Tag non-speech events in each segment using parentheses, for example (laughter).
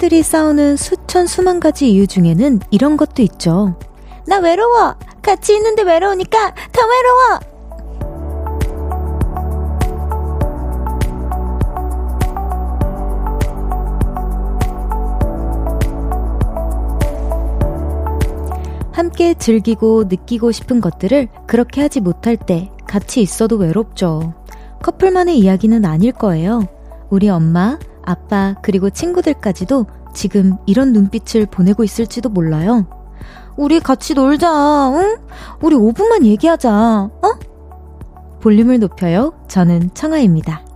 커플들이 싸우는 수천 수만 가지 이유 중에는 이런 것도 있죠. 나 외로워! 같이 있는데 외로우니까 더 외로워! 함께 즐기고 느끼고 싶은 것들을 그렇게 하지 못할 때 같이 있어도 외롭죠. 커플만의 이야기는 아닐 거예요. 우리 엄마, 아빠, 그리고 친구들까지도 지금 이런 눈빛을 보내고 있을지도 몰라요. 우리 같이 놀자, 응? 우리 5분만 얘기하자, 어? 볼륨을 높여요. 저는 청아입니다.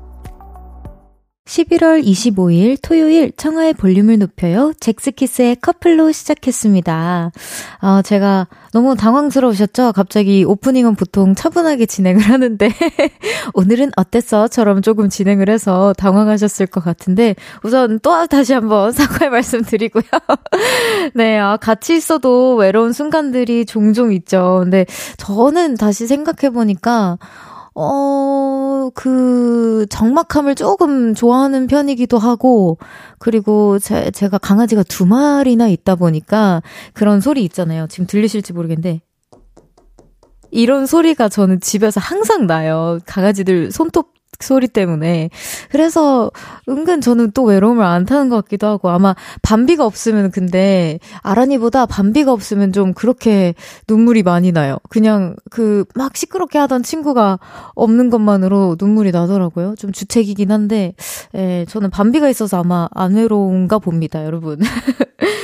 11월 25일 토요일 청하의 볼륨을 높여요. 잭스키스의 커플로 시작했습니다. 아, 제가 너무 당황스러우셨죠? 갑자기 오프닝은 보통 차분하게 진행을 하는데 (laughs) 오늘은 어땠어? 처럼 조금 진행을 해서 당황하셨을 것 같은데 우선 또 다시 한번 (laughs) 사과의 말씀 드리고요. (laughs) 네, 아, 같이 있어도 외로운 순간들이 종종 있죠. 근데 저는 다시 생각해보니까 어, 그, 적막함을 조금 좋아하는 편이기도 하고, 그리고 제, 제가 강아지가 두 마리나 있다 보니까 그런 소리 있잖아요. 지금 들리실지 모르겠는데. 이런 소리가 저는 집에서 항상 나요. 강아지들 손톱 소리 때문에. 그래서 은근 저는 또 외로움을 안 타는 것 같기도 하고 아마 밤비가 없으면 근데 아란이보다 밤비가 없으면 좀 그렇게 눈물이 많이 나요. 그냥 그 막 시끄럽게 하던 친구가 없는 것만으로 눈물이 나더라고요. 좀 주책이긴 한데 예, 저는 밤비가 있어서 아마 안 외로운가 봅니다, 여러분. (laughs)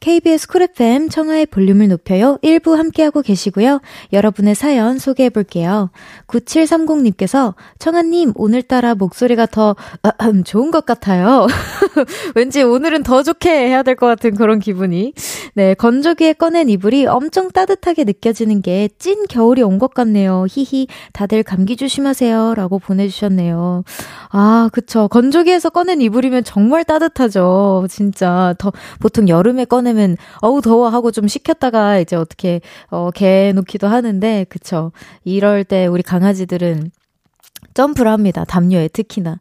KBS 쿨 FM 청하의 볼륨을 높여요. 1부 함께하고 계시고요. 여러분의 사연 소개해 볼게요. 9730님께서 청하님 오늘따라 목소리가 더 좋은 것 같아요. (laughs) (laughs) 왠지 오늘은 더 좋게 해야 될 것 같은 그런 기분이. 네, 건조기에 꺼낸 이불이 엄청 따뜻하게 느껴지는 게 찐 겨울이 온 것 같네요. 히히 다들 감기 조심하세요. 라고 보내주셨네요. 아, 그쵸. 건조기에서 꺼낸 이불이면 정말 따뜻하죠. 진짜 더 보통 여름에 꺼내면 어우 더워 하고 좀 식혔다가 이제 어떻게 어 개놓기도 하는데 그쵸. 이럴 때 우리 강아지들은 점프를 합니다. 담요에 특히나.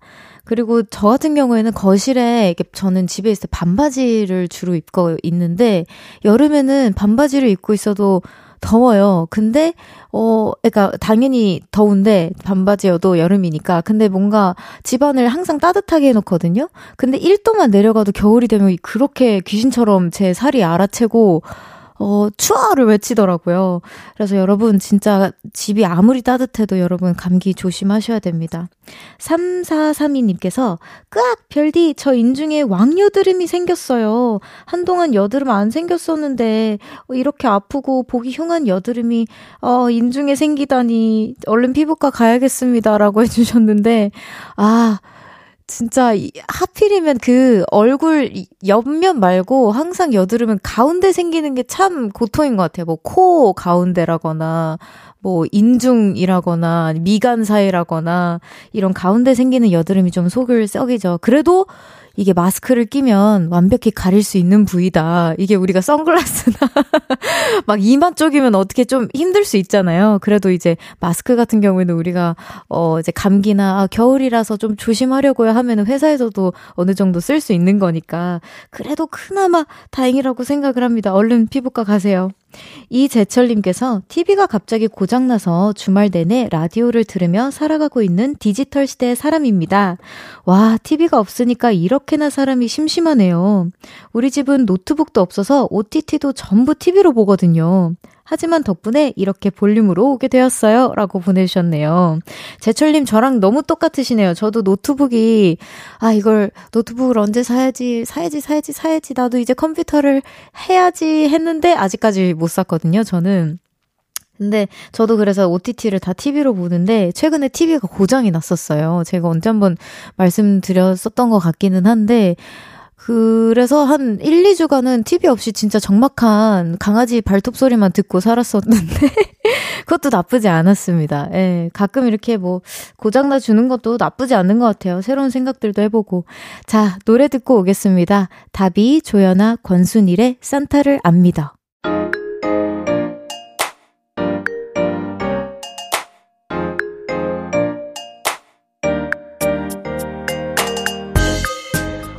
그리고 저 같은 경우에는 거실에 이게 저는 집에 있을 때 반바지를 주로 입고 있는데 여름에는 반바지를 입고 있어도 더워요. 근데 어 그러니까 당연히 더운데 반바지여도 여름이니까. 근데 뭔가 집안을 항상 따뜻하게 해 놓거든요. 근데 1도만 내려가도 겨울이 되면 그렇게 귀신처럼 제 살이 알아채고 어, 추워를 외치더라고요. 그래서 여러분 진짜 집이 아무리 따뜻해도 여러분 감기 조심하셔야 됩니다. 3432님께서 끄악 별디 저 인중에 왕여드름이 생겼어요. 한동안 여드름 안 생겼었는데 이렇게 아프고 보기 흉한 여드름이 어, 인중에 생기다니 얼른 피부과 가야겠습니다라고 (laughs) 해주셨는데 아 진짜 하필이면 그 얼굴 옆면 말고 항상 여드름은 가운데 생기는 게 참 고통인 것 같아요. 뭐 코 가운데라거나 뭐 인중이라거나 미간 사이라거나 이런 가운데 생기는 여드름이 좀 속을 썩이죠. 그래도 이게 마스크를 끼면 완벽히 가릴 수 있는 부위다. 이게 우리가 선글라스나 (laughs) 막 이마 쪽이면 어떻게 좀 힘들 수 있잖아요. 그래도 이제 마스크 같은 경우에는 우리가 어 이제 감기나 아, 겨울이라서 좀 조심하려고요 하면은 회사에서도 어느 정도 쓸 수 있는 거니까 그래도 그나마 다행이라고 생각을 합니다. 얼른 피부과 가세요. 이재철님께서 TV가 갑자기 고장나서 주말 내내 라디오를 들으며 살아가고 있는 디지털 시대의 사람입니다. 와, TV가 없으니까 이렇게나 사람이 심심하네요. 우리 집은 노트북도 없어서 OTT도 전부 TV로 보거든요. 하지만 덕분에 이렇게 볼륨으로 오게 되었어요. 라고 보내주셨네요. 제철님 저랑 너무 똑같으시네요. 저도 노트북이, 아, 이걸 노트북을 언제 사야지, 사야지, 사야지, 사야지. 나도 이제 컴퓨터를 해야지 했는데 아직까지 못 샀거든요. 저는. 근데 저도 그래서 OTT를 다 TV로 보는데 최근에 TV가 고장이 났었어요. 제가 언제 한번 말씀드렸었던 것 같기는 한데 그래서 한 1, 2주간은 TV 없이 진짜 적막한 강아지 발톱 소리만 듣고 살았었는데 (laughs) 그것도 나쁘지 않았습니다. 예, 가끔 이렇게 뭐 고장나 주는 것도 나쁘지 않는 것 같아요. 새로운 생각들도 해보고. 자, 노래 듣고 오겠습니다. 다비, 조연아, 권순일의 산타를 안 믿어.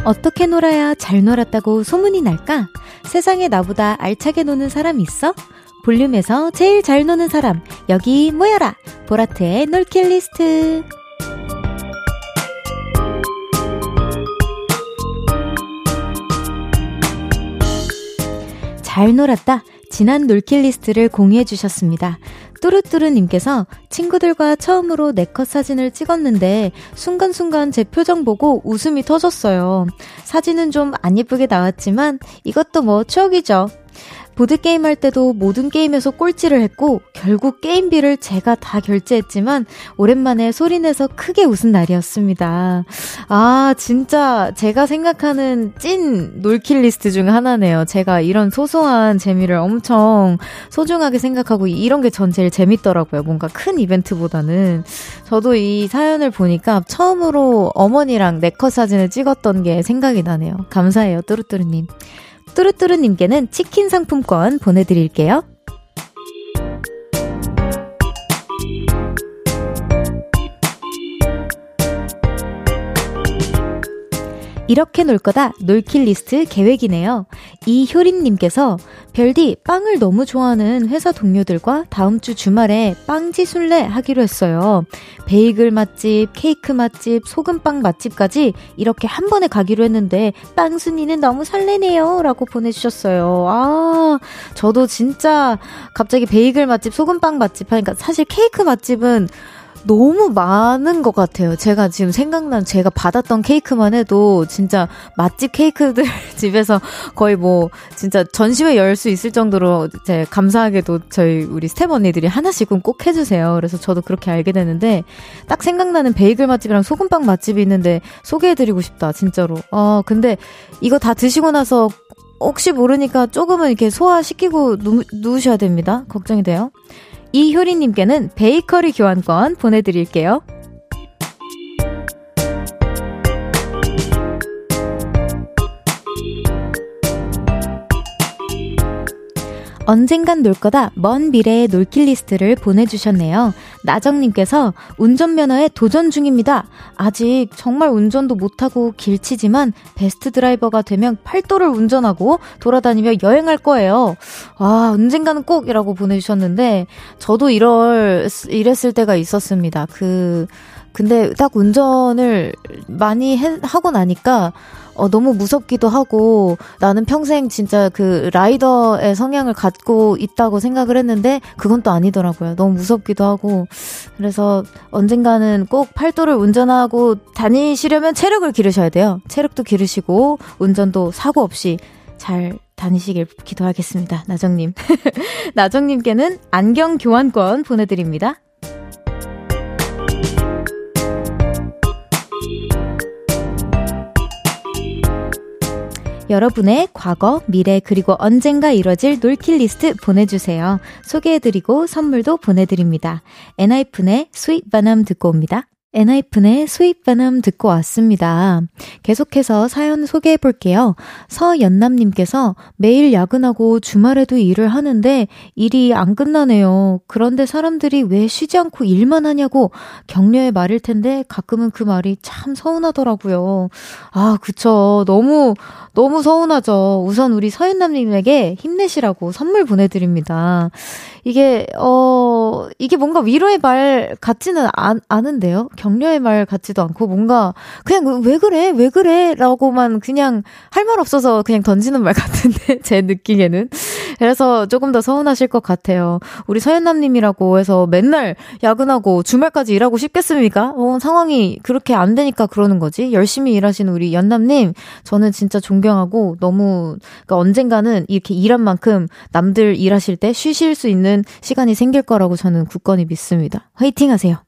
어떻게 놀아야 잘 놀았다고 소문이 날까? 세상에 나보다 알차게 노는 사람 있어? 볼륨에서 제일 잘 노는 사람, 여기 모여라! 보라트의 놀킷리스트. 잘 놀았다. 지난 놀킷리스트를 공유해 주셨습니다. 뚜루뚜루님께서 친구들과 처음으로 네컷 사진을 찍었는데 순간순간 제 표정 보고 웃음이 터졌어요. 사진은 좀 안 예쁘게 나왔지만 이것도 뭐 추억이죠. 보드게임 할 때도 모든 게임에서 꼴찌를 했고, 결국 게임비를 제가 다 결제했지만, 오랜만에 소리내서 크게 웃은 날이었습니다. 아, 진짜 제가 생각하는 찐 놀킷리스트 중 하나네요. 제가 이런 소소한 재미를 엄청 소중하게 생각하고, 이런 게 전 제일 재밌더라고요. 뭔가 큰 이벤트보다는. 저도 이 사연을 보니까 처음으로 어머니랑 네컷 사진을 찍었던 게 생각이 나네요. 감사해요, 뚜루뚜루님. 뚜루뚜루님께는 치킨 상품권 보내드릴게요. 이렇게 놀 거다 놀킷리스트 계획이네요. 이효린님께서 별디 빵을 너무 좋아하는 회사 동료들과 다음 주 주말에 빵지 순례 하기로 했어요. 베이글 맛집, 케이크 맛집, 소금빵 맛집까지 이렇게 한 번에 가기로 했는데 빵순이는 너무 설레네요. 라고 보내주셨어요. 아, 저도 진짜 갑자기 베이글 맛집, 소금빵 맛집 하니까 사실 케이크 맛집은 너무 많은 것 같아요. 제가 지금 생각난 제가 받았던 케이크만 해도 진짜 맛집 케이크들 (laughs) 집에서 거의 뭐 진짜 전시회 열 수 있을 정도로 제 감사하게도 저희 우리 스텝 언니들이 하나씩은 꼭 해주세요. 그래서 저도 그렇게 알게 되는데 딱 생각나는 베이글 맛집이랑 소금빵 맛집이 있는데 소개해드리고 싶다. 진짜로. 아 근데 이거 다 드시고 나서 혹시 모르니까 조금은 이렇게 소화시키고 누, 누우셔야 됩니다. 걱정이 돼요. 이효리님께는 베이커리 교환권 보내드릴게요. 언젠간 놀 거다 먼 미래의 놀킷리스트를 보내주셨네요. 나정님께서 운전면허에 도전 중입니다. 아직 정말 운전도 못하고 길치지만 베스트 드라이버가 되면 팔도를 운전하고 돌아다니며 여행할 거예요. 아, 언젠가는 꼭이라고 보내주셨는데, 저도 이럴, 이랬을 때가 있었습니다. 그, 근데 딱 운전을 많이 해, 하고 나니까, 어, 너무 무섭기도 하고 나는 평생 진짜 그 라이더의 성향을 갖고 있다고 생각을 했는데 그건 또 아니더라고요. 너무 무섭기도 하고 그래서 언젠가는 꼭 팔도를 운전하고 다니시려면 체력을 기르셔야 돼요. 체력도 기르시고 운전도 사고 없이 잘 다니시길 기도하겠습니다. 나정님. (laughs) 나정님께는 안경 교환권 보내드립니다. 여러분의 과거, 미래, 그리고 언젠가 이뤄질 놀킬 리스트 보내주세요. 소개해드리고 선물도 보내드립니다. 엔하이픈의 Sweet Venom 듣고 옵니다. 엔하이픈의 Sweet Venom 듣고 왔습니다. 계속해서 사연 소개해 볼게요. 서연남님께서 매일 야근하고 주말에도 일을 하는데 일이 안 끝나네요. 그런데 사람들이 왜 쉬지 않고 일만 하냐고 격려의 말일 텐데 가끔은 그 말이 참 서운하더라고요. 아, 그쵸. 너무, 너무 서운하죠. 우선 우리 서연남님에게 힘내시라고 선물 보내드립니다. 이게, 어, 이게 뭔가 위로의 말 같지는 않, 않은데요? 격려의 말 같지도 않고 뭔가 그냥 왜 그래? 왜 그래? 라고만 그냥 할 말 없어서 그냥 던지는 말 (laughs) 같은데, 제 느끼기에는. 그래서 조금 더 서운하실 것 같아요. 우리 서현남님이라고 해서 맨날 야근하고 주말까지 일하고 싶겠습니까? 어, 상황이 그렇게 안 되니까 그러는 거지. 열심히 일하시는 우리 연남님, 저는 진짜 존경하고 너무, 그러니까 언젠가는 이렇게 일한 만큼 남들 일하실 때 쉬실 수 있는 시간이 생길 거라고 저는 굳건히 믿습니다. 화이팅 하세요.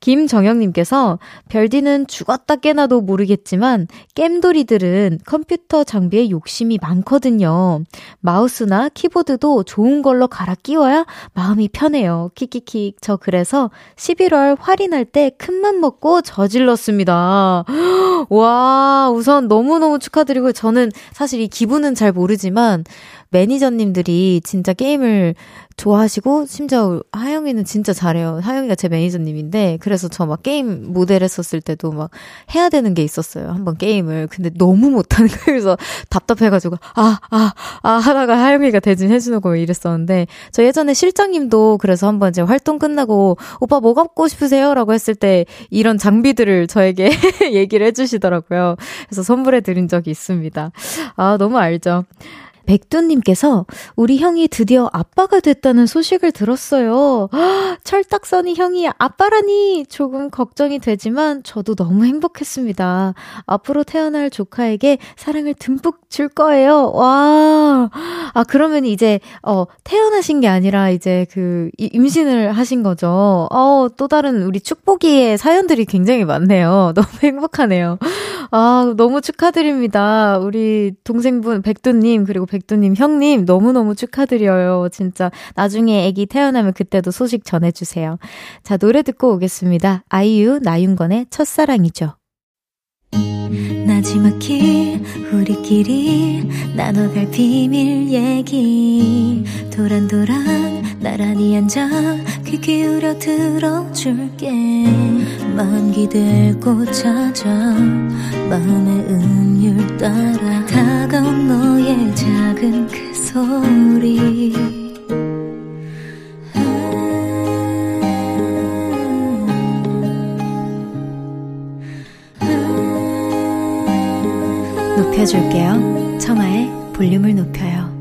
김정영님께서 별디는 죽었다 깨나도 모르겠지만 겜돌이들은 컴퓨터 장비에 욕심이 많거든요. 마우스나 키보드도 좋은 걸로 갈아 끼워야 마음이 편해요. 키키키. 저 그래서 11월 할인할 때 큰맘 먹고 저질렀습니다. (gasps) 와, 우선 너무너무 축하드리고 저는 사실 이 기분은 잘 모르지만 매니저님들이 진짜 게임을 좋아하시고 심지어 하영이는 진짜 잘해요. 하영이가 제 매니저님인데 그래서 저 막 게임 모델 했었을 때도 막 해야 되는 게 있었어요. 한번 게임을. 근데 너무 못하는 거예요. 그래서 답답해가지고 아, 아, 아 하다가 하영이가 대신 해주는 거 이랬었는데 저 예전에 실장님도 그래서 한번 이제 활동 끝나고 오빠 뭐 갖고 싶으세요? 라고 했을 때 이런 장비들을 저에게 (laughs) 얘기를 해주시더라고요. 그래서 선물해 드린 적이 있습니다. 아, 너무 알죠. 백두님께서 우리 형이 드디어 아빠가 됐다는 소식을 들었어요. 철딱선이 형이 아빠라니 조금 걱정이 되지만 저도 너무 행복했습니다. 앞으로 태어날 조카에게 사랑을 듬뿍 줄 거예요. 와. 아, 그러면 이제, 어, 태어나신 게 아니라 이제 그 임신을 하신 거죠. 어, 또 다른 우리 축복이의 사연들이 굉장히 많네요. (laughs) 너무 행복하네요. 아, 너무 축하드립니다. 우리 동생분 백두님, 그리고 백두님 형님 너무너무 축하드려요. 진짜 나중에 아기 태어나면 그때도 소식 전해주세요. 자, 노래 듣고 오겠습니다. 아이유 나윤건의 첫사랑이죠. 나지막히 우리끼리 나눠갈 비밀 얘기 도란도란 나란히 앉아 귀 기울여 들어줄게 마음 기대고 찾아 마음의 음율 따라 다가온 너의 작은 그 소리 높여줄게요. 청하의 볼륨을 높여요.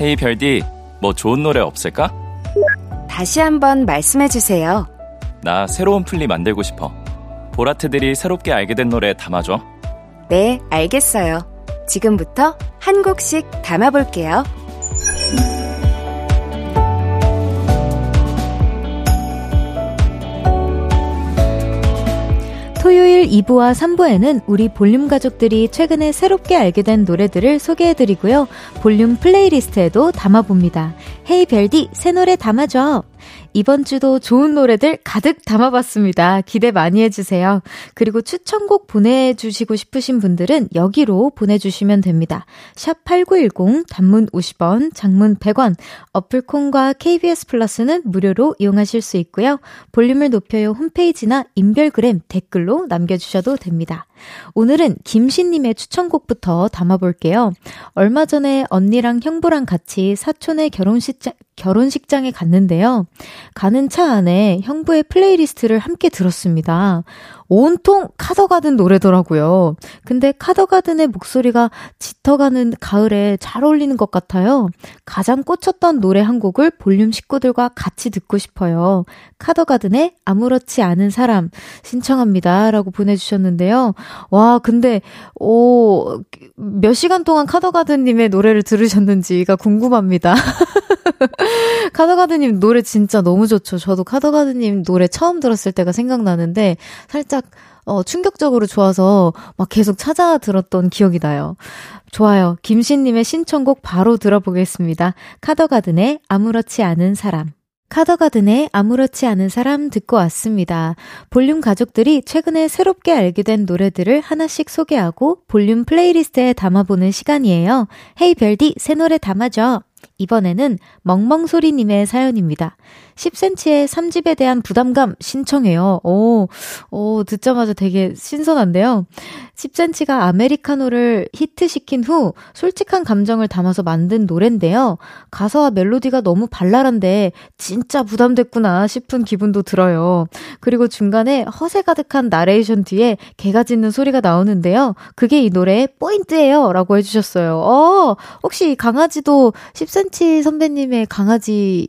헤이 별디, 뭐 좋은 노래 없을까? 다시 한번 말씀해 주세요. 나 새로운 플리 만들고 싶어. 보라트들이 새롭게 알게 된 노래 담아줘. 네, 알겠어요. 지금부터 한 곡씩 담아볼게요. 토요일 2부와 3부에는 우리 볼륨 가족들이 최근에 새롭게 알게 된 노래들을 소개해드리고요. 볼륨 플레이리스트에도 담아봅니다. Hey 별디, 새 노래 담아줘. 이번 주도 좋은 노래들 가득 담아봤습니다. 기대 많이 해주세요. 그리고 추천곡 보내주시고 싶으신 분들은 여기로 보내주시면 됩니다. 샵 8910, 단문 50원, 장문 100원, 어플 콩과 KBS 플러스는 무료로 이용하실 수 있고요. 볼륨을 높여요 홈페이지나 인별그램 댓글로 남겨주셔도 됩니다. 오늘은 김신님의 추천곡부터 담아볼게요. 얼마 전에 언니랑 형부랑 같이 사촌의 결혼식장, 결혼식장에 갔는데요. 가는 차 안에 형부의 플레이리스트를 함께 들었습니다. 온통 카더가든 노래더라고요. 근데 카더가든의 목소리가 짙어가는 가을에 잘 어울리는 것 같아요. 가장 꽂혔던 노래 한 곡을 볼륨 식구들과 같이 듣고 싶어요. 카더가든의 아무렇지 않은 사람 신청합니다. 라고 보내주셨는데요. 와, 근데, 오, 몇 시간 동안 카더가든님의 노래를 들으셨는지가 궁금합니다. (laughs) (laughs) 카더가드님 노래 진짜 너무 좋죠. 저도 카더가드님 노래 처음 들었을 때가 생각나는데 살짝 어, 충격적으로 좋아서 막 계속 찾아 들었던 기억이 나요. 좋아요. 김신님의 신청곡 바로 들어보겠습니다. 카더가든의 아무렇지 않은 사람. 카더가든의 아무렇지 않은 사람 듣고 왔습니다. 볼륨 가족들이 최근에 새롭게 알게 된 노래들을 하나씩 소개하고 볼륨 플레이리스트에 담아보는 시간이에요. Hey 별디, 새 노래 담아줘. 이번에는 멍멍소리님의 사연입니다. 10cm의 3집에 대한 부담감 신청해요. 오, 오, 듣자마자 되게 신선한데요. 10cm가 아메리카노를 히트시킨 후 솔직한 감정을 담아서 만든 노랜데요. 가사와 멜로디가 너무 발랄한데 진짜 부담됐구나 싶은 기분도 들어요. 그리고 중간에 허세 가득한 나레이션 뒤에 개가 짖는 소리가 나오는데요. 그게 이 노래의 포인트예요. 라고 해주셨어요. 어, 혹시 강아지도 10cm 선배님의 강아지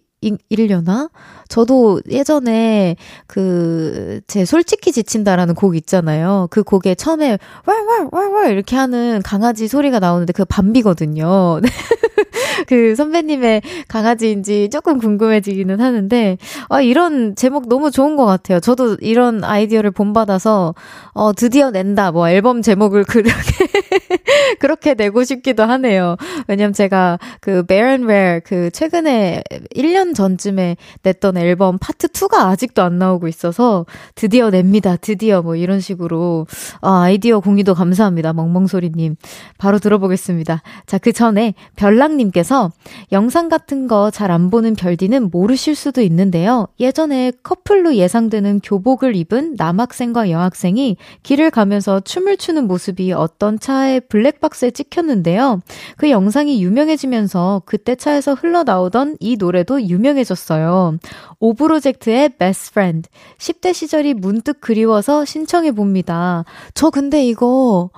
일려나? 저도 예전에 그, 제 솔직히 지친다라는 곡 있잖아요. 그 곡에 처음에 왈왈왈왈 이렇게 하는 강아지 소리가 나오는데 그 밤비거든요. (laughs) 그 선배님의 강아지인지 조금 궁금해지기는 하는데, 아, 이런 제목 너무 좋은 것 같아요. 저도 이런 아이디어를 본받아서, 어, 드디어 낸다. 뭐 앨범 제목을 (laughs) 그렇게, (laughs) 그렇게 내고 싶기도 하네요. 왜냐면 제가 그 Bear and Rare 그 최근에 1년 전쯤에 냈던 앨범 파트 2가 아직도 안 나오고 있어서 드디어 냅니다. 드디어 뭐 이런 식으로 아, 아이디어 공유도 감사합니다. 멍멍소리님. 바로 들어보겠습니다. 자, 그 전에 별랑님께서 영상 같은 거 잘 안 보는 별디는 모르실 수도 있는데요. 예전에 커플로 예상되는 교복을 입은 남학생과 여학생이 길을 가면서 춤을 추는 모습이 어떤 차에 블랙박스에 찍혔는데요. 그 영상이 유명해지면서 그때 차에서 흘러나오던 이 노래도 유명해졌어요. 오브로젝트의 Best Friend. 10대 시절이 문득 그리워서 신청해 봅니다. 저 근데 이거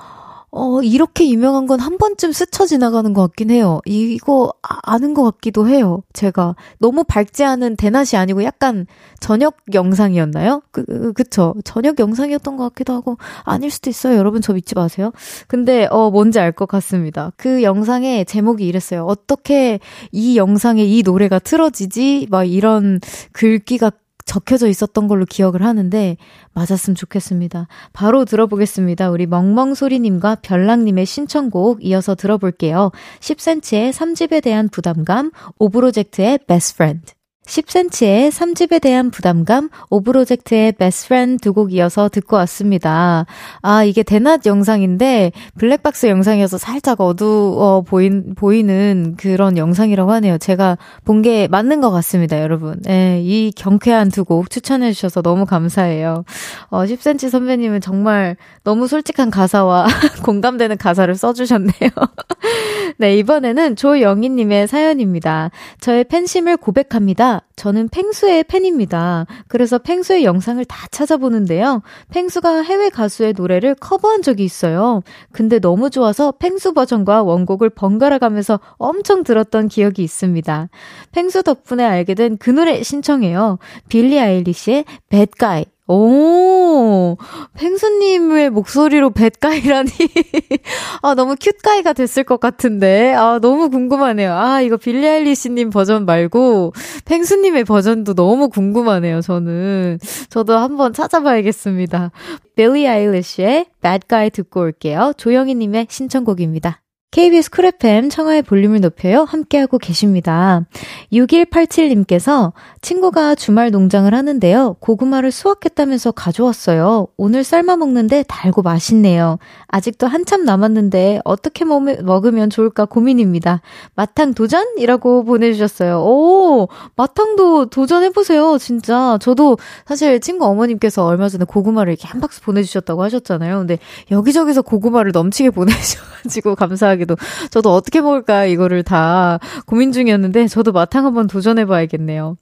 어, 이렇게 유명한 건 한 번쯤 스쳐 지나가는 것 같긴 해요. 이거 아, 아는 것 같기도 해요. 제가 너무 밝지 않은 대낮이 아니고 약간 저녁 영상이었나요? 그, 그 그쵸. 저녁 영상이었던 것 같기도 하고 아닐 수도 있어요. 여러분 저 믿지 마세요. 근데 어 뭔지 알 것 같습니다. 그 영상의 제목이 이랬어요. 어떻게 이 영상에 이 노래가 틀어지지? 막 이런 글귀가 적혀져 있었던 걸로 기억을 하는데 맞았으면 좋겠습니다. 바로 들어보겠습니다. 우리 멍멍소리님과 별랑님의 신청곡 이어서 들어볼게요. 10cm의 3집에 대한 부담감, 오브로젝트의 Best Friend. 10cm의 3집에 대한 부담감, 오브로젝트의 Best Friend 두곡 이어서 듣고 왔습니다. 아, 이게 대낮 영상인데, 블랙박스 영상이어서 살짝 어두워 보인, 보이는 그런 영상이라고 하네요. 제가 본 게 맞는 것 같습니다, 여러분. 예, 이 경쾌한 두 곡 추천해주셔서 너무 감사해요. 어, 10cm 선배님은 정말 너무 솔직한 가사와 (laughs) 공감되는 가사를 써주셨네요. (laughs) 네, 이번에는 조영희님의 사연입니다. 저의 팬심을 고백합니다. 저는 펭수의 팬입니다. 그래서 펭수의 영상을 다 찾아보는데요. 펭수가 해외 가수의 노래를 커버한 적이 있어요. 근데 너무 좋아서 펭수 버전과 원곡을 번갈아 가면서 엄청 들었던 기억이 있습니다. 펭수 덕분에 알게 된 그 노래 신청해요. 빌리 아일리시의 Bad Guy. 오, 펭수님의 목소리로 뱃가이라니. (laughs) 아, 너무 큐트가이가 됐을 것 같은데. 아, 너무 궁금하네요. 아, 이거 빌리 아일리시님 버전 말고, 펭수님의 버전도 너무 궁금하네요, 저는. 저도 한번 찾아봐야겠습니다. 빌리 아일리시의 Bad Guy 듣고 올게요. 조영희님의 신청곡입니다. KBS Cool FM 청하의 볼륨을 높여요. 함께하고 계십니다. 6187님께서 친구가 주말 농장을 하는데요. 고구마를 수확했다면서 가져왔어요. 오늘 삶아 먹는데 달고 맛있네요. 아직도 한참 남았는데 어떻게 먹으면 좋을까 고민입니다. 마탕 도전 이라고 보내주셨어요. 오, 마탕도 도전해보세요. 진짜. 저도 사실 친구 어머님께서 얼마 전에 고구마를 이렇게 한 박스 보내주셨다고 하셨잖아요. 근데 여기저기서 고구마를 넘치게 (laughs) 보내주셔가지고 감사하게 생각도 저도 어떻게 먹을까 이거를 다 고민 중이었는데 저도 마탕 한번 도전해 봐야겠네요.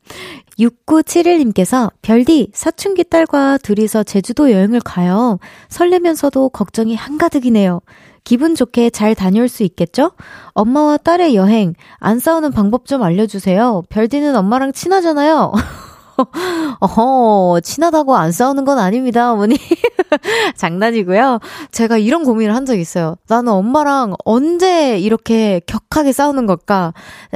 6971님께서 별디 사춘기 딸과 둘이서 제주도 여행을 가요. 설레면서도 걱정이 한가득이네요. 기분 좋게 잘 다녀올 수 있겠죠? 엄마와 딸의 여행 안 싸우는 방법 좀 알려주세요. 별디는 엄마랑 친하잖아요. (laughs) (laughs) 어허, 친하다고 안 싸우는 건 아닙니다, 어머니. (laughs) 장난이고요. 제가 이런 고민을 한 적이 있어요. 나는 엄마랑 언제 이렇게 격하게 싸우는 걸까?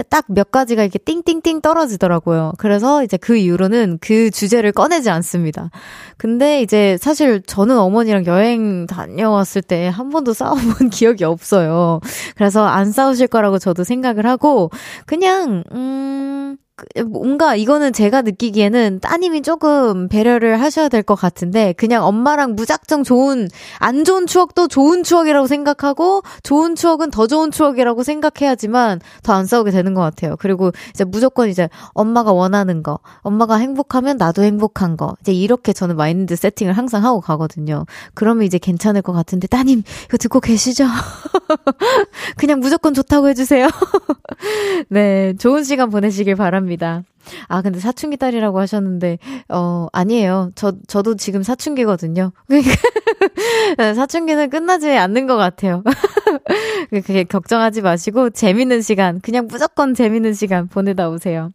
딱 몇 가지가 이렇게 띵띵띵 떨어지더라고요. 그래서 이제 그 이후로는 그 주제를 꺼내지 않습니다. 근데 이제 사실 저는 어머니랑 여행 다녀왔을 때 한 번도 싸워본 (laughs) 기억이 없어요. 그래서 안 싸우실 거라고 저도 생각을 하고, 그냥, 음, 그, 뭔가 이거는 제가 느끼기에는 따님이 조금 배려를 하셔야 될 것 같은데 그냥 엄마랑 무작정 좋은 안 좋은 추억도 좋은 추억이라고 생각하고 좋은 추억은 더 좋은 추억이라고 생각해야지만 더 안 싸우게 되는 것 같아요. 그리고 이제 무조건 이제 엄마가 원하는 거, 엄마가 행복하면 나도 행복한 거 이제 이렇게 저는 마인드 세팅을 항상 하고 가거든요. 그러면 이제 괜찮을 것 같은데 따님 이거 듣고 계시죠? (laughs) 그냥 무조건 좋다고 해주세요. (laughs) 네, 좋은 시간 보내시길 바랍니다. 아, 근데 사춘기 딸이라고 하셨는데, 어, 아니에요. 저, 저도 지금 사춘기거든요. (laughs) 사춘기는 끝나지 않는 것 같아요. (laughs) 그게 걱정하지 마시고, 재밌는 시간, 그냥 무조건 재밌는 시간 보내다 오세요.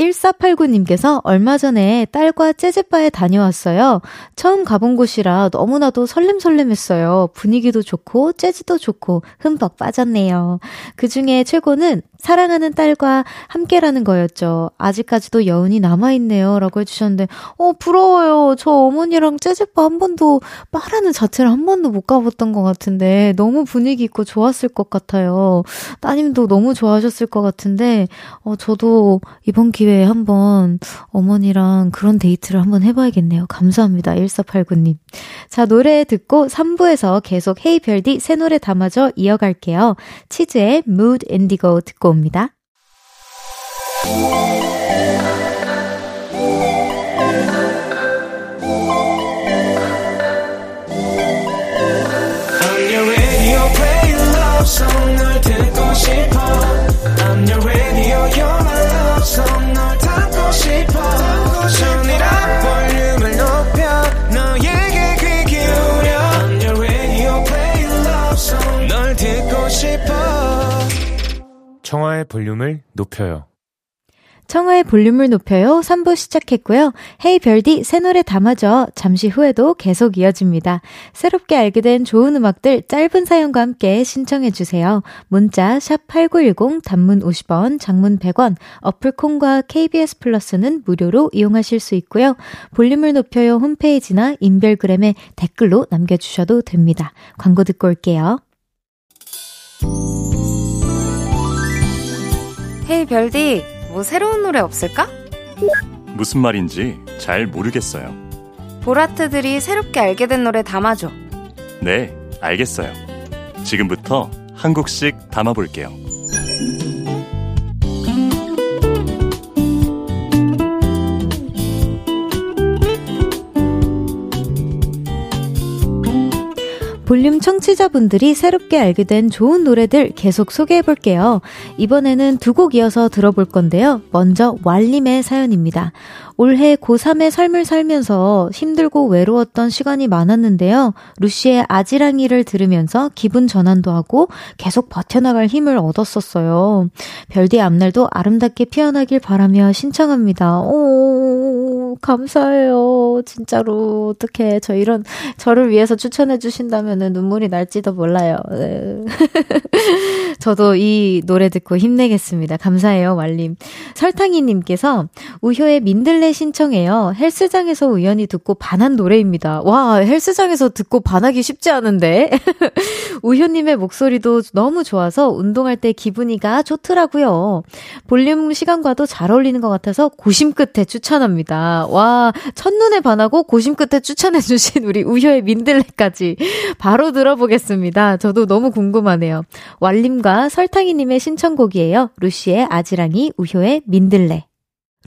1489님께서 얼마 전에 딸과 재즈바에 다녀왔어요. 처음 가본 곳이라 너무나도 설렘설렘했어요. 분위기도 좋고, 재즈도 좋고, 흠뻑 빠졌네요. 그 중에 최고는 사랑하는 딸과 함께라는 거였죠. 아직까지도 여운이 남아있네요. 라고 해주셨는데, 어, 부러워요. 저 어머니랑 재즈바 한 번도, 바라는 자체를 한 번도 못 가봤던 것 같은데, 너무 분위기 있고 좋았을 것 같아요. 따님도 너무 좋아하셨을 것 같은데, 어, 저도 이번 기회에 한번 어머니랑 그런 데이트를 한번 해봐야겠네요. 감사합니다. 1489님. 자, 노래 듣고 3부에서 계속 헤이 별디 새 노래 담아줘 이어갈게요. 치즈의 Mood Indigo 듣고 옵니다. 청하의 볼륨을 높여요. 청하의 볼륨을 높여요. 3부 시작했고요. 헤이 별디 새 노래 담아줘. 잠시 후에도 계속 이어집니다. 새롭게 알게 된 좋은 음악들 짧은 사연과 함께 신청해 주세요. 문자 샵 8910 단문 50원, 장문 100원, 어플 콩과 KBS 플러스는 무료로 이용하실 수 있고요. 볼륨을 높여요 홈페이지나 인별그램에 댓글로 남겨 주셔도 됩니다. 광고 듣고 올게요. 별디, 뭐 새로운 노래 없을까? 무슨 말인지 잘 모르겠어요. 보라트들이 새롭게 알게 된 노래 담아줘. 네, 알겠어요. 지금부터 한 곡씩 담아볼게요. 볼륨 청취자분들이 새롭게 알게 된 좋은 노래들 계속 소개해 볼게요. 이번에는 두 곡 이어서 들어볼 건데요. 먼저 왈님의 사연입니다. 올해 고3의 삶을 살면서 힘들고 외로웠던 시간이 많았는데요. 루시의 아지랑이를 들으면서 기분 전환도 하고 계속 버텨나갈 힘을 얻었었어요. 별디 앞날도 아름답게 피어나길 바라며 신청합니다. 오, 감사해요. 진짜로. 어떻게 저 이런, 저를 위해서 추천해 주신다면 눈물이 날지도 몰라요. (laughs) 네. 저도 이 노래 듣고 힘내겠습니다. 감사해요, 말님. 설탕이님께서 우효의 민들레 신청해요. 헬스장에서 우연히 듣고 반한 노래입니다. 와, 헬스장에서 듣고 반하기 쉽지 않은데. (laughs) 우효님의 목소리도 너무 좋아서 운동할 때 기분이가 좋더라고요. 볼륨 시간과도 잘 어울리는 것 같아서 고심 끝에 추천합니다. 와, 첫눈에 반하고 고심 끝에 추천해주신 우리 우효의 민들레까지 바로 들어보겠습니다. 저도 너무 궁금하네요. 왈림과 설탕이님의 신청곡이에요. 루시의 아지랑이 우효의 민들레.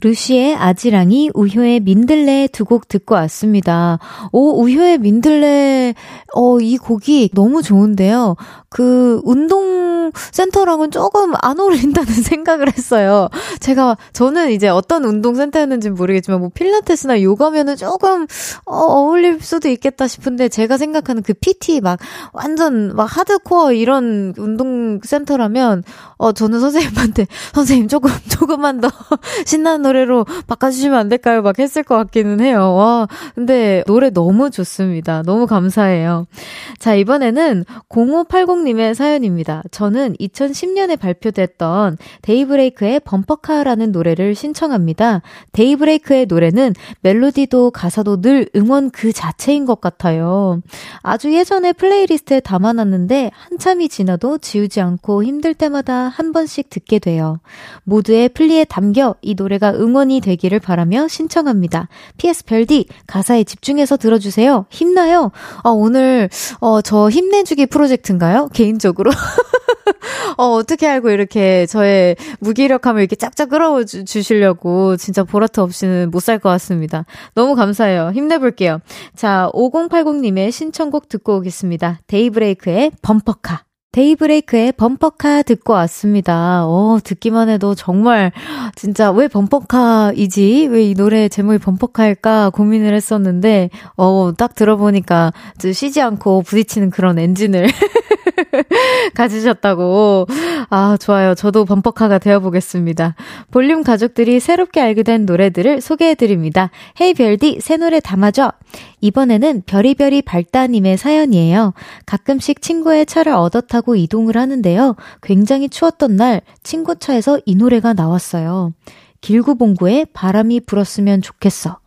루시의 아지랑이 우효의 민들레 두 곡 듣고 왔습니다. 오, 우효의 민들레, 어, 이 곡이 너무 좋은데요. 그, 운동센터랑은 조금 안 어울린다는 (laughs) 생각을 했어요. 제가, 저는 이제 어떤 운동센터였는지 모르겠지만, 뭐, 필라테스나 요가면은 조금, 어, 어울릴 수도 있겠다 싶은데, 제가 생각하는 그 PT 막, 완전 막 하드코어 이런 운동센터라면, 어, 저는 선생님한테, 선생님 조금, (laughs) 조금만 더 (laughs) 신나는 노래로 바꿔주시면 안 될까요? 막 했을 것 같기는 해요. 와, 근데 노래 너무 좋습니다. 너무 감사해요. 자, 이번에는 0580님의 사연입니다. 저는 저는 2010년에 발표됐던 데이브레이크의 범퍼카라는 노래를 신청합니다. 데이브레이크의 노래는 멜로디도 가사도 늘 응원 그 자체인 것 같아요. 아주 예전에 playlist에 담아놨는데 한참이 지나도 지우지 않고 힘들 때마다 한 번씩 듣게 돼요. 모두의 플리에 담겨 이 노래가 응원이 되기를 바라며 신청합니다. PS 별디 가사에 집중해서 들어주세요. 힘나요? 아, 오늘 어, 저 힘내주기 프로젝트인가요? 개인적으로. (laughs) 어, 어떻게 알고 이렇게 저의 무기력함을 이렇게 짝짝 끌어오 주시려고 진짜 보라트 없이는 못 살 것 같습니다. 너무 감사해요. 힘내볼게요. 자, 5080님의 신청곡 듣고 오겠습니다. 데이브레이크의 범퍼카. 데이브레이크의 범퍼카 듣고 왔습니다. 어, 듣기만 해도 정말 진짜 왜 범퍼카이지? 왜 이 노래 제목이 범퍼카일까 고민을 했었는데 어, 딱 들어보니까 쉬지 않고 부딪히는 그런 엔진을 (laughs) 가지셨다고. 아, 좋아요. 저도 범퍼카가 되어 보겠습니다. 볼륨 가족들이 새롭게 알게 된 노래들을 소개해 드립니다. 헤이 별디, 새 노래 담아줘. 이번에는 별이별이 발따님의 사연이에요. 가끔씩 친구의 차를 얻어 타고 이동을 하는데요. 굉장히 추웠던 날 친구 차에서 이 노래가 나왔어요. 길구봉구에 바람이 불었으면 좋겠어.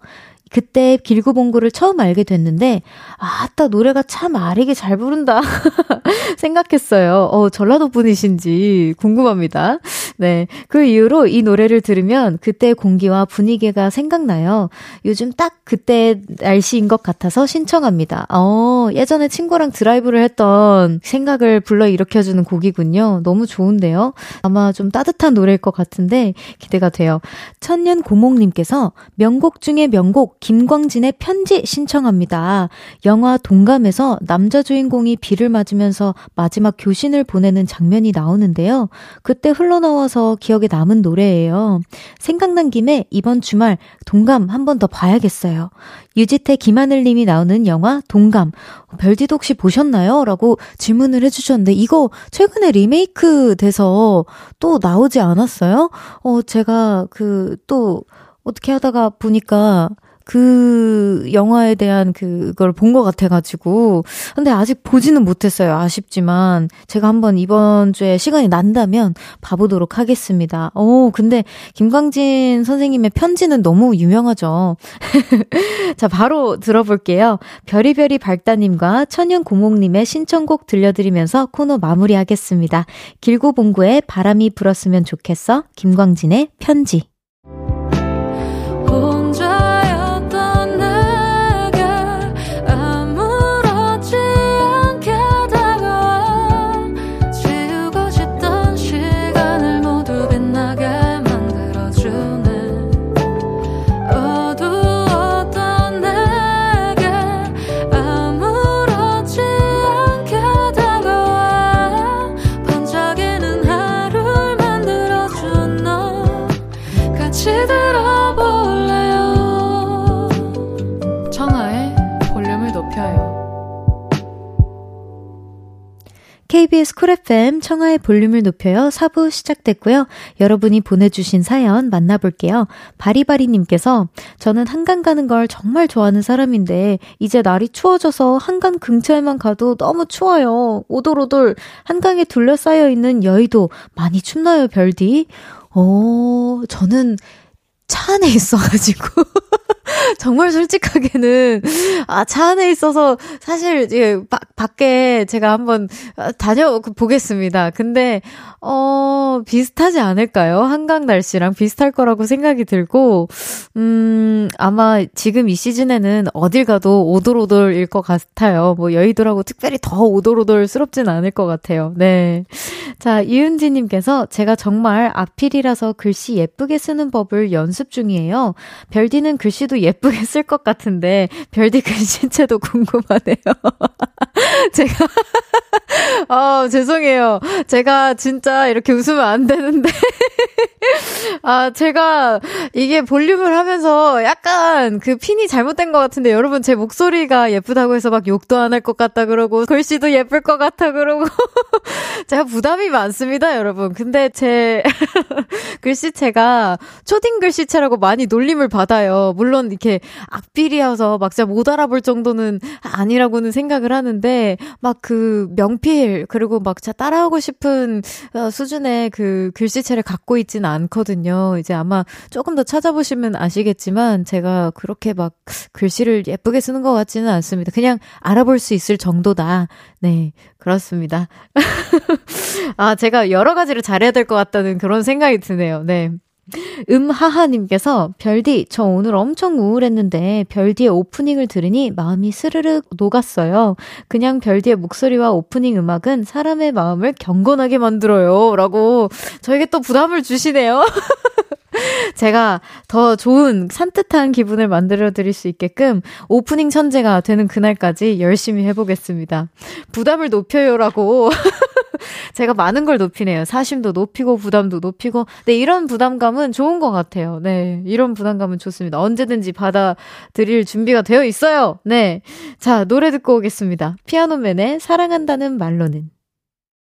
그때 길구봉구를 처음 알게 됐는데, 아따, 노래가 참 아리게 잘 부른다. (laughs) 생각했어요. 어, 전라도 분이신지 궁금합니다. 네. 그 이후로 이 노래를 들으면 그때 공기와 분위기가 생각나요. 요즘 딱 그때 날씨인 것 같아서 신청합니다. 어, 예전에 친구랑 드라이브를 했던 생각을 불러 일으켜주는 곡이군요. 너무 좋은데요? 아마 좀 따뜻한 노래일 것 같은데 기대가 돼요. 천년 고목님께서 명곡 중에 명곡 김광진의 편지 신청합니다. 영화 동감에서 남자 주인공이 비를 맞으면서 마지막 교신을 보내는 장면이 나오는데요. 그때 흘러나와 서 기억에 남은 노래예요. 생각난 김에 이번 주말 동감 한 번 더 봐야겠어요. 유지태 김하늘 님이 나오는 영화 동감 별디도 혹시 보셨나요? 라고 질문을 해주셨는데 이거 최근에 리메이크 돼서 또 나오지 않았어요? 어 제가 그 또 어떻게 하다가 보니까 그 영화에 대한 그걸 본 것 같아가지고. 근데 아직 보지는 못했어요. 아쉽지만. 제가 한번 이번 주에 시간이 난다면 봐보도록 하겠습니다. 오, 근데 김광진 선생님의 편지는 너무 유명하죠. (laughs) 자, 바로 들어볼게요. 별이별이 발따님과 천연고목님의 신청곡 들려드리면서 코너 마무리하겠습니다. 길고 봉구의 바람이 불었으면 좋겠어. 김광진의 편지. KBS 쿨 FM 청하의 볼륨을 높여요. 4부 시작됐고요. 여러분이 보내주신 사연 만나볼게요. 바리바리님께서 저는 한강 가는 걸 정말 좋아하는 사람인데 이제 날이 추워져서 한강 근처에만 가도 너무 추워요. 오돌오돌 한강에 둘러싸여 있는 여의도 많이 춥나요, 별디? 어, 저는 차 안에 (laughs) 있어가지고. (laughs) 정말 솔직하게는, 아, 차 안에 있어서 사실, 예, 바, 밖에 제가 한번 다녀 보겠습니다. 근데, 어, 비슷하지 않을까요? 한강 날씨랑 비슷할 거라고 생각이 들고, 음, 아마 지금 이 시즌에는 어딜 가도 오돌오돌일 것 같아요. 뭐 여의도라고 특별히 더 오돌오돌스럽진 않을 것 같아요. 네. 자, 이은지 님께서 제가 정말 악필이라서 글씨 예쁘게 쓰는 법을 연습 중이에요. 별디는 글씨도 예쁘게 쓸 것 같은데, 별디 글씨체도 궁금하네요. (laughs) (laughs) 제가, 아, (laughs) 죄송해요. 제가 진짜 이렇게 웃으면 안 되는데. (laughs) 아, 제가 이게 볼륨을 하면서 약간 그 핀이 잘못된 것 같은데 여러분 제 목소리가 예쁘다고 해서 막 욕도 안 할 것 같다 그러고 글씨도 예쁠 것 같아 그러고 제가 부담이 많습니다, 여러분. 근데 제 글씨체가 초딩 글씨체라고 많이 놀림을 받아요. 물론 이렇게 악필이어서 막 진짜 못 알아볼 정도는 아니라고는 생각을 하는데 막 그 명필 그리고 막 진짜 따라하고 싶은 어, 수준의 그 글씨체를 갖고 있지는 않거든요. 이제 아마 조금 더 찾아보시면 아시겠지만 제가 그렇게 막 글씨를 예쁘게 쓰는 것 같지는 않습니다. 그냥 알아볼 수 있을 정도다. 네, 그렇습니다. (laughs) 아, 제가 여러 가지를 잘해야 될 것 같다는 그런 생각이 드네요. 네. 음하하님께서 별디 저 오늘 엄청 우울했는데 별디의 오프닝을 들으니 마음이 스르륵 녹았어요. 그냥 별디의 목소리와 오프닝 음악은 사람의 마음을 경건하게 만들어요 라고 저에게 또 부담을 주시네요. (laughs) 제가 더 좋은 산뜻한 기분을 만들어 드릴 수 있게끔 오프닝 천재가 되는 그날까지 열심히 해보겠습니다. 부담을 높여요라고. (laughs) 제가 많은 걸 높이네요. 사심도 높이고 부담도 높이고. 네, 이런 부담감은 좋은 것 같아요. 네, 이런 부담감은 좋습니다. 언제든지 받아들일 준비가 되어 있어요. 네. 자, 노래 듣고 오겠습니다. 피아노맨의 사랑한다는 말로는.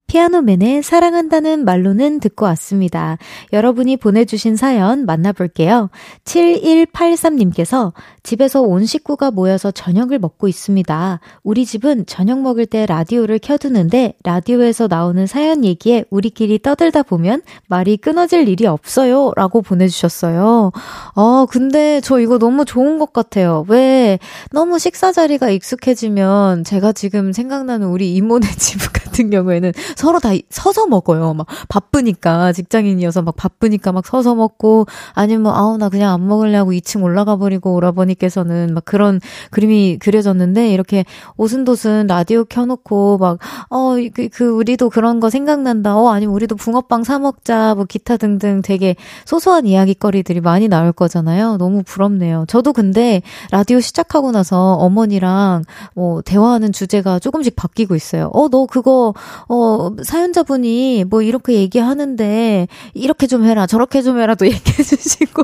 피아노맨의 사랑한다는 말로는 듣고 왔습니다. 여러분이 보내주신 사연 만나볼게요. 7183님께서 집에서 온 식구가 모여서 저녁을 먹고 있습니다. 우리 집은 저녁 먹을 때 라디오를 켜두는데 라디오에서 나오는 사연 얘기에 우리끼리 떠들다 보면 말이 끊어질 일이 없어요. 라고 보내주셨어요. 어, 근데 저 이거 너무 좋은 것 같아요. 왜 너무 식사 자리가 익숙해지면 제가 지금 생각나는 우리 이모네 (laughs) 집 같은 경우에는 서로 다 서서 먹어요. 막 바쁘니까 직장인이어서 막 바쁘니까 막 서서 먹고 아니면 아우 나 그냥 안 먹으려고 2층 올라가 버리고 오라버니께서는 막 그런 그림이 그려졌는데 이렇게 오순도순 라디오 켜놓고 막어 그, 그 우리도 그런 거 생각난다. 어 아니면 우리도 붕어빵 사 먹자. 뭐 기타 등등 되게 소소한 이야기거리들이 많이 나올 거잖아요. 너무 부럽네요. 저도 근데 라디오 시작하고 나서 어머니랑 뭐 대화하는 주제가 조금씩 바뀌고 있어요. 어 너 그거 어 사연자분이 뭐 이렇게 얘기하는데 이렇게 좀 해라 저렇게 좀 해라 도 (laughs) 얘기해 주시고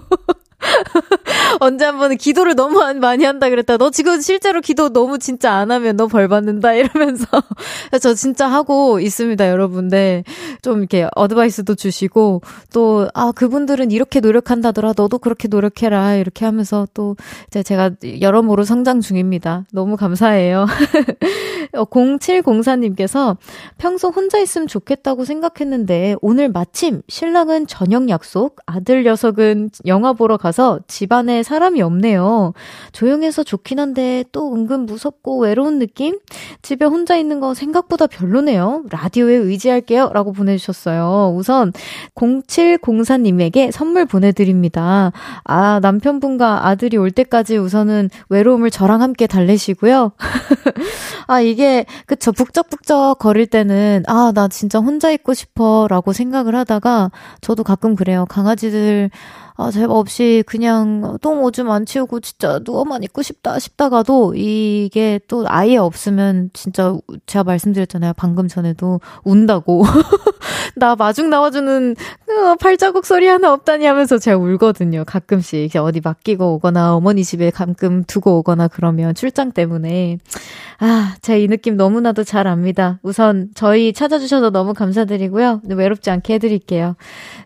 (laughs) 언제 한 번은 기도를 너무 많이 한다 그랬다. 너 지금 실제로 기도 너무 진짜 안 하면 너 벌 받는다 (laughs) 이러면서 저 진짜 하고 있습니다, 여러분들. 좀 이렇게 어드바이스도 주시고 또 아 그분들은 이렇게 노력한다더라. 너도 그렇게 노력해라 이렇게 하면서 또 이제 제가 여러모로 성장 중입니다. 너무 감사해요. (laughs) 0704님께서 평소 혼자 있으면 좋겠다고 생각했는데 오늘 마침 신랑은 저녁 약속, 아들 녀석은 영화 보러 가서 집안에 사람이 없네요. 조용해서 좋긴 한데 또 은근 무섭고 외로운 느낌? 집에 혼자 있는 거 생각보다 별로네요. 라디오에 의지할게요. 라고 보내주셨어요. 우선 0704님에게 선물 보내드립니다. 아, 남편분과 아들이 올 때까지 우선은 외로움을 저랑 함께 달래시고요. (laughs) 아, 이게, 그쵸. 북적북적 거릴 때는, 아, 나 진짜 혼자 있고 싶어. 라고 생각을 하다가, 저도 가끔 그래요. 강아지들, 아, 제가 없이 그냥 똥 오줌 안 치우고 진짜 누워만 있고 싶다 싶다가도 이게 또 아예 없으면 진짜 제가 말씀드렸잖아요. 방금 전에도 운다고. (laughs) 나 마중 나와주는 어, 팔자국 소리 하나 없다니 하면서 제가 울거든요. 가끔씩. 어디 맡기고 오거나 어머니 집에 가끔 두고 오거나 그러면 출장 때문에. 아, 제가 이 느낌 너무나도 잘 압니다. 우선 저희 찾아주셔서 너무 감사드리고요. 외롭지 않게 해드릴게요.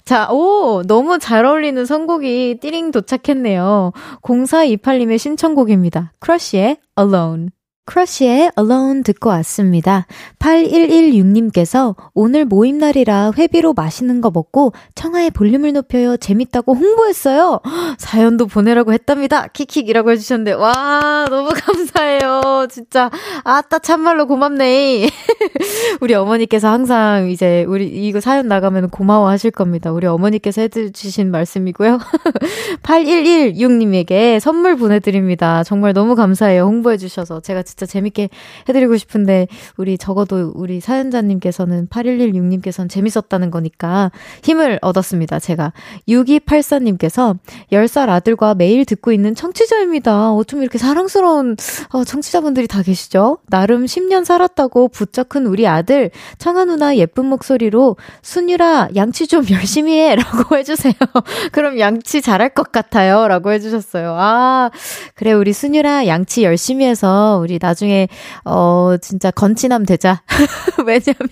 자, 오! 너무 잘 어울리는 선곡이 띠링 도착했네요. 0428님의 신청곡입니다. 크러쉬의 Alone. 크러쉬의 Alone 듣고 왔습니다. 8116님께서 오늘 모임날이라 회비로 맛있는 거 먹고 청하의 볼륨을 높여요. 재밌다고 홍보했어요. (gasps) 사연도 보내라고 했답니다. 킥킥이라고 해주셨는데, 와, 너무 (laughs) 감사해요. 진짜, 아따, 참말로 고맙네. (laughs) 우리 어머니께서 항상 이제 우리 이거 사연 나가면 고마워 하실 겁니다. 우리 어머니께서 해주신 말씀이고요. (laughs) 8116님에게 선물 보내드립니다. 정말 너무 감사해요. 홍보해주셔서. 제가 재밌게 해드리고 싶은데, 우리 적어도 우리 사연자님께서는, 8116님께서는 재밌었다는 거니까 힘을 얻었습니다. 제가. 6284님께서 10살 아들과 매일 듣고 있는 청취자입니다. 어쩜 이렇게 사랑스러운 어, 청취자분들이 다 계시죠? 나름 10년 살았다고 부쩍 큰 우리 아들, 청아 누나 예쁜 목소리로, 순유라, 양치 좀 열심히 해! (laughs) 라고 해주세요. (laughs) 그럼 양치 잘할 것 같아요. 라고 해주셨어요. 아, 그래, 우리 순유라, 양치 열심히 해서, 우리 나중에, 어, 진짜 건치남 되자. (laughs) 왜냐면,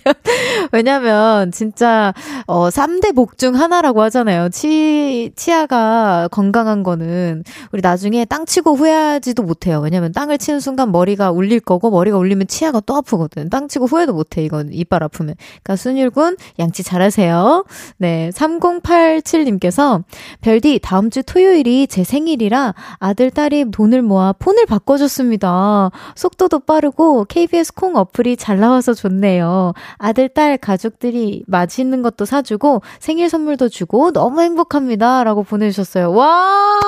왜냐면, 진짜, 어, 3대 복 중 하나라고 하잖아요. 치, 치아가 건강한 거는, 우리 나중에 땅 치고 후회하지도 못해요. 왜냐면 땅을 치는 순간 머리가 울릴 거고, 머리가 울리면 치아가 또 아프거든. 땅 치고 후회도 못해, 이건 이빨 아프면. 그러니까 순율군, 양치 잘하세요. 네, 3087님께서, 별디, 다음 주 토요일이 제 생일이라 아들, 딸이 돈을 모아 폰을 바꿔 줬습니다. 속도도 빠르고 KBS 콩 어플이 잘 나와서 좋네요. 아들, 딸, 가족들이 맛있는 것도 사주고 생일 선물도 주고 너무 행복합니다. 라고 보내주셨어요. 와!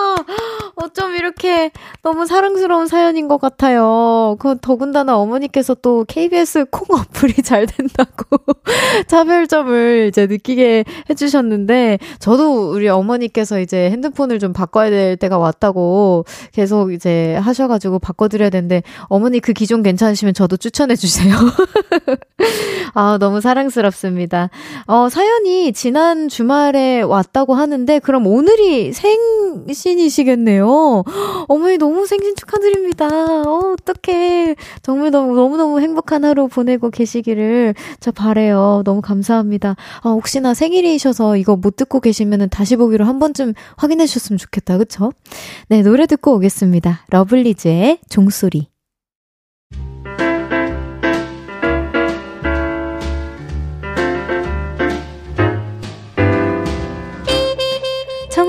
어쩜 이렇게 너무 사랑스러운 사연인 것 같아요. 그 더군다나 어머니께서 또 KBS 콩 어플이 잘 된다고 (laughs) 차별점을 이제 느끼게 해주셨는데 저도 우리 어머니께서 이제 핸드폰을 좀 바꿔야 될 때가 왔다고 계속 이제 하셔가지고 바꿔드려야 되는데 어머니 그 기종 괜찮으시면 저도 추천해 주세요. (laughs) 아, 너무 사랑스럽습니다. 어, 사연이 지난 주말에 왔다고 하는데 그럼 오늘이 생신이시겠네요. (gasps) 어머니 너무 생신 축하드립니다. 어, 어떡해. 정말 너무, 너무너무 행복한 하루 보내고 계시기를 저 바래요. 너무 감사합니다. 아, 혹시나 생일이셔서 이거 못 듣고 계시면은 다시 보기로 한 번쯤 확인해 주셨으면 좋겠다. 그쵸? 네, 노래 듣고 오겠습니다. 러블리즈의 종소리.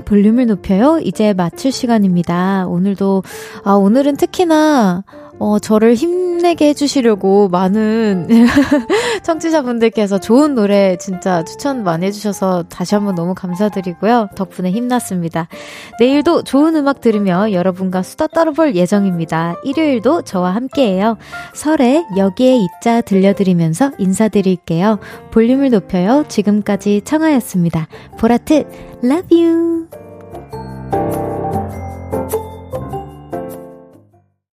볼륨을 높여요. 이제 마칠 시간입니다. 오늘도, 아, 오늘은 특히나, 어, 저를 힘내게 해주시려고 많은 (laughs) 청취자분들께서 좋은 노래 진짜 추천 많이 해주셔서 다시 한번 너무 감사드리고요. 덕분에 힘났습니다. 내일도 좋은 음악 들으며 여러분과 수다 떨어볼 예정입니다. 일요일도 저와 함께해요. 설에 여기에 있자 들려드리면서 인사드릴게요. 볼륨을 높여요. 지금까지 청하였습니다. 보라트, love you!